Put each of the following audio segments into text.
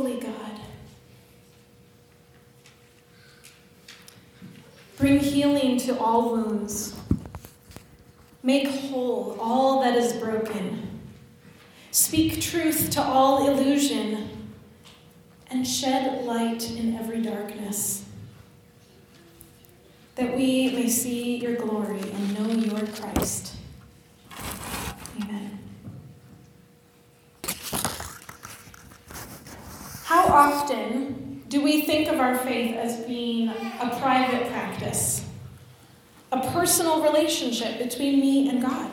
holy God. Bring healing to all wounds. Make whole all that is broken. Speak truth to all illusion and shed light in every darkness, that we may see your glory and know your Christ. Amen. How often do we think of our faith as being a private practice, a personal relationship between me and God?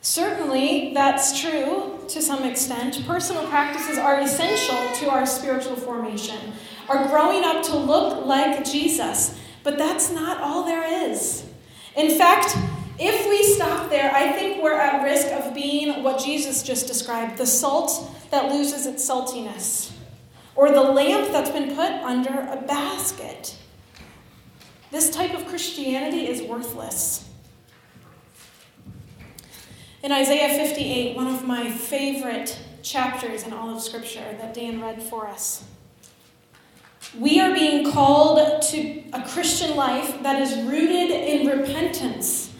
Certainly, that's true to some extent. Personal practices are essential to our spiritual formation, our growing up to look like Jesus. But that's not all there is. In fact, if we stop there, I think we're at risk of being what Jesus just described the salt that loses its saltiness, or the lamp that's been put under a basket. This type of Christianity is worthless. In Isaiah 58, one of my favorite chapters in all of Scripture that Dan read for us, we are being called to a Christian life that is rooted in repentance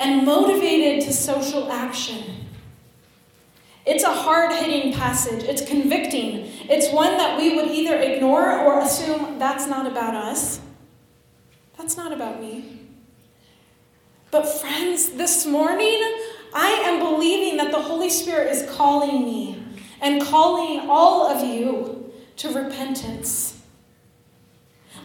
and motivated to social action. It's a hard hitting passage. It's convicting. It's one that we would either ignore or assume that's not about us. That's not about me. But, friends, this morning, I am believing that the Holy Spirit is calling me and calling all of you to repentance.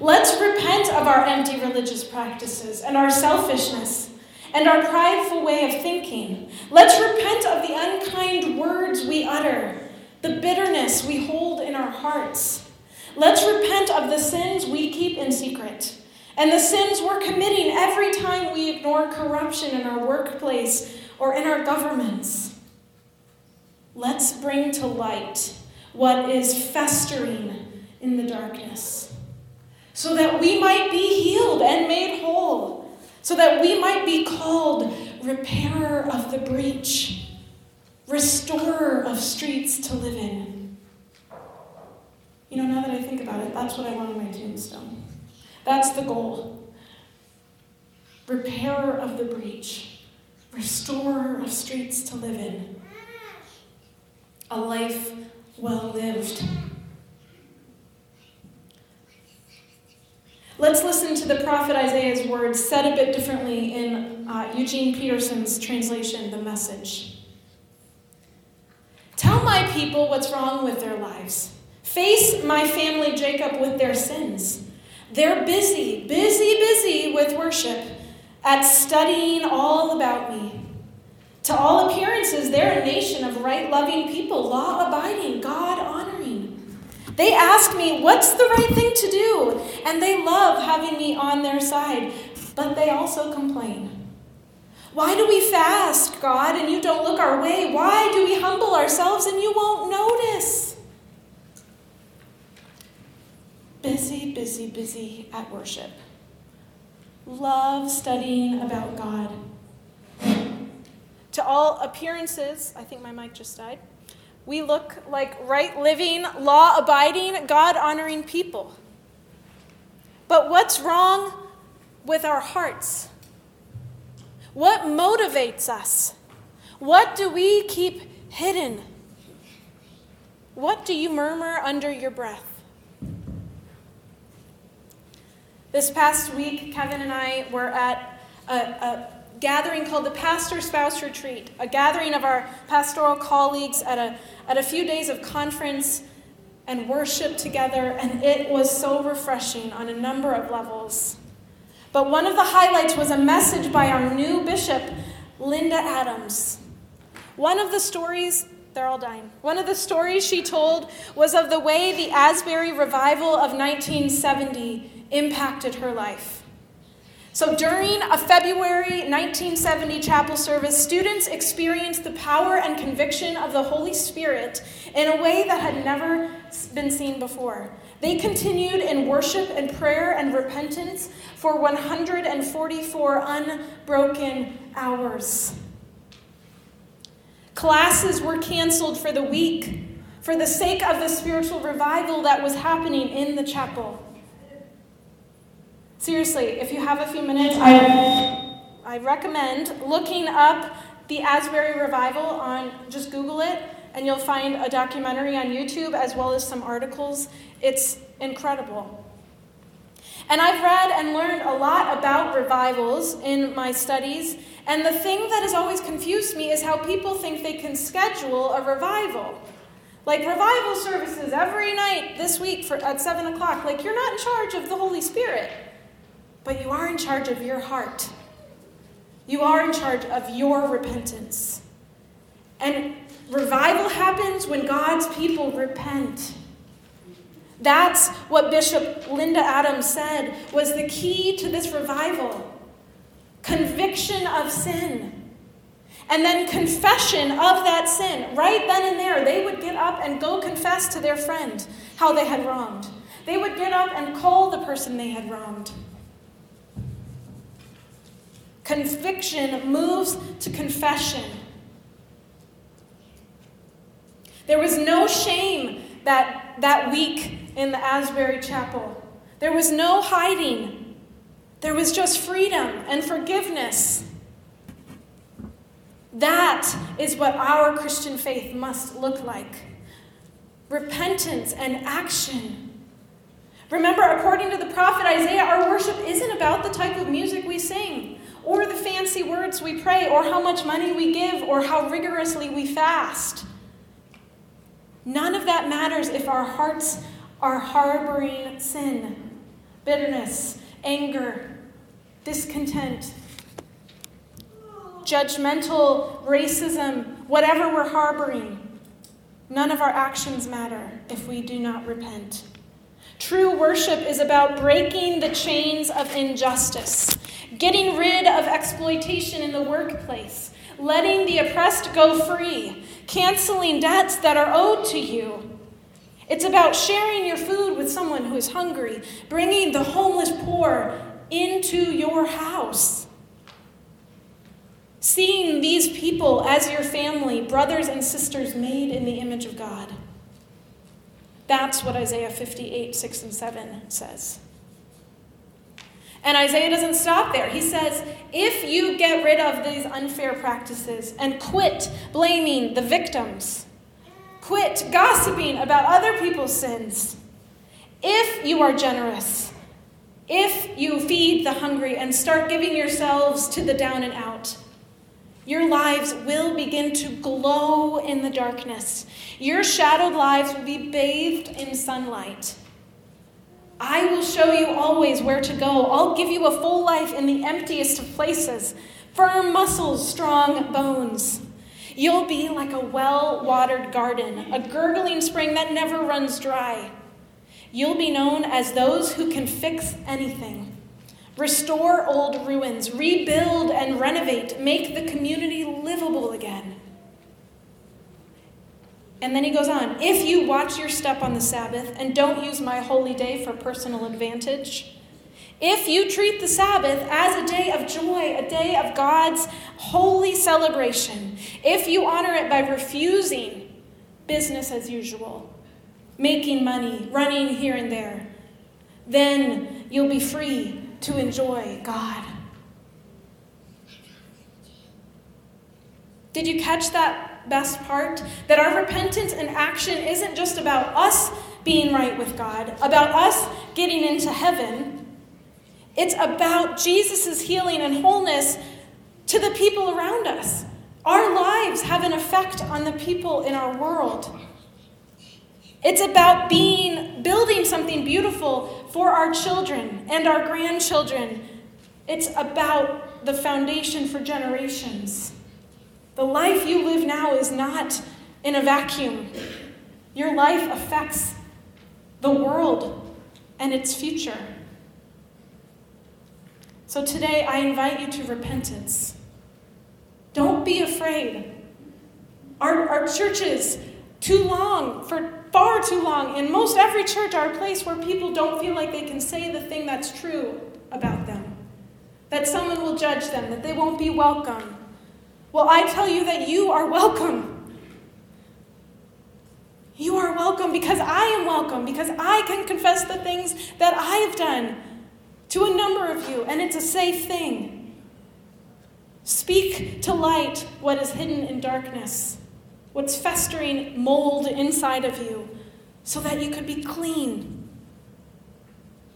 Let's repent of our empty religious practices and our selfishness and our prideful way of thinking. Let's repent of the unkind words we utter, the bitterness we hold in our hearts. Let's repent of the sins we keep in secret and the sins we're committing every time we ignore corruption in our workplace or in our governments. Let's bring to light what is festering in the darkness so that we might be healed and made whole, so that we might be called repairer of the breach, restorer of streets to live in. You know, now that I think about it, that's what I want on my tombstone. That's the goal. Repairer of the breach, restorer of streets to live in, a life well lived. Let's listen to the prophet Isaiah's words said a bit differently in uh, Eugene Peterson's translation, The Message. Tell my people what's wrong with their lives. Face my family Jacob with their sins. They're busy, busy, busy with worship, at studying all about me. To all appearances, they're a nation of right loving people, law abiding, God honoring. They ask me, what's the right thing to do? And they love having me on their side, but they also complain. Why do we fast, God, and you don't look our way? Why do we humble ourselves and you won't notice? Busy, busy, busy at worship. Love studying about God. To all appearances, I think my mic just died. We look like right living, law abiding, God honoring people. But what's wrong with our hearts? What motivates us? What do we keep hidden? What do you murmur under your breath? This past week, Kevin and I were at a, a gathering called the Pastor Spouse Retreat, a gathering of our pastoral colleagues at a, at a few days of conference and worship together, and it was so refreshing on a number of levels. But one of the highlights was a message by our new bishop, Linda Adams. One of the stories, they're all dying. One of the stories she told was of the way the Asbury revival of 1970 impacted her life. So during a February 1970 chapel service, students experienced the power and conviction of the Holy Spirit in a way that had never been seen before. They continued in worship and prayer and repentance for 144 unbroken hours. Classes were canceled for the week. for the sake of the spiritual revival that was happening in the chapel. Seriously, if you have a few minutes, I, I recommend looking up the Asbury Revival on, just Google it, and you'll find a documentary on YouTube as well as some articles. It's incredible. And I've read and learned a lot about revivals in my studies, and the thing that has always confused me is how people think they can schedule a revival. Like revival services every night this week for, at 7 o'clock. Like you're not in charge of the Holy Spirit, but you are in charge of your heart. You are in charge of your repentance. And revival happens when God's people repent. That's what Bishop Linda Adams said was the key to this revival conviction of sin. And then confession of that sin. Right then and there, they would get up and go confess to their friend how they had wronged. They would get up and call the person they had wronged. Conviction moves to confession. There was no shame that, that week in the Asbury Chapel. There was no hiding. There was just freedom and forgiveness. That is what our Christian faith must look like repentance and action. Remember, according to the prophet Isaiah, our worship isn't about the type of music we sing, or the fancy words we pray, or how much money we give, or how rigorously we fast. None of that matters if our hearts are harboring sin, bitterness, anger, discontent, judgmental racism, whatever we're harboring. None of our actions matter if we do not repent. True worship is about breaking the chains of injustice, getting rid of exploitation in the workplace, letting the oppressed go free, canceling debts that are owed to you. It's about sharing your food with someone who is hungry, bringing the homeless poor into your house. Seeing these people as your family, brothers and sisters made in the image of God. That's what Isaiah 58, 6 and 7 says. And Isaiah doesn't stop there. He says, if you get rid of these unfair practices and quit blaming the victims, quit gossiping about other people's sins, if you are generous, if you feed the hungry and start giving yourselves to the down and out, your lives will begin to glow in the darkness. Your shadowed lives will be bathed in sunlight. I will show you always where to go. I'll give you a full life in the emptiest of places firm muscles, strong bones. You'll be like a well watered garden, a gurgling spring that never runs dry. You'll be known as those who can fix anything, restore old ruins, rebuild and renovate, make the community livable again. And then he goes on If you watch your step on the Sabbath and don't use my holy day for personal advantage, if you treat the Sabbath as a day of joy, a day of God's holy celebration, if you honor it by refusing business as usual, making money, running here and there, then you'll be free to enjoy God. Did you catch that best part that our repentance and action isn't just about us being right with God, about us getting into heaven. It's about Jesus' healing and wholeness to the people around us. Our lives have an effect on the people in our world. It's about being building something beautiful for our children and our grandchildren. It's about the foundation for generations. The life you live now is not in a vacuum. Your life affects the world and its future. So today I invite you to repentance. Don't be afraid. Our, our churches, too long, for far too long, in most every church, are a place where people don't feel like they can say the thing that's true about them. That someone will judge them, that they won't be welcome, well, I tell you that you are welcome. You are welcome because I am welcome, because I can confess the things that I have done to a number of you, and it's a safe thing. Speak to light what is hidden in darkness, what's festering mold inside of you, so that you could be clean,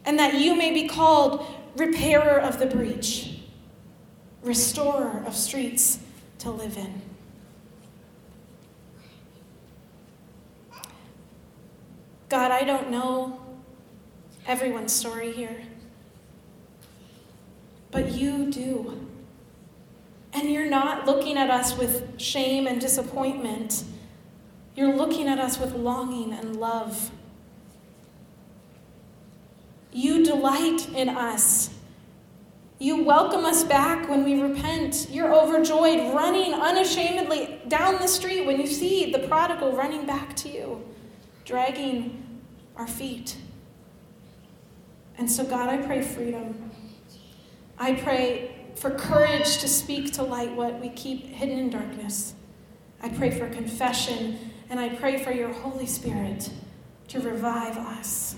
and that you may be called repairer of the breach, restorer of streets to live in. God, I don't know everyone's story here, but you do. And you're not looking at us with shame and disappointment. You're looking at us with longing and love. You delight in us. You welcome us back when we repent. You're overjoyed, running unashamedly down the street when you see the prodigal running back to you dragging our feet. And so, God, I pray freedom. I pray for courage to speak to light what we keep hidden in darkness. I pray for confession, and I pray for your Holy Spirit to revive us.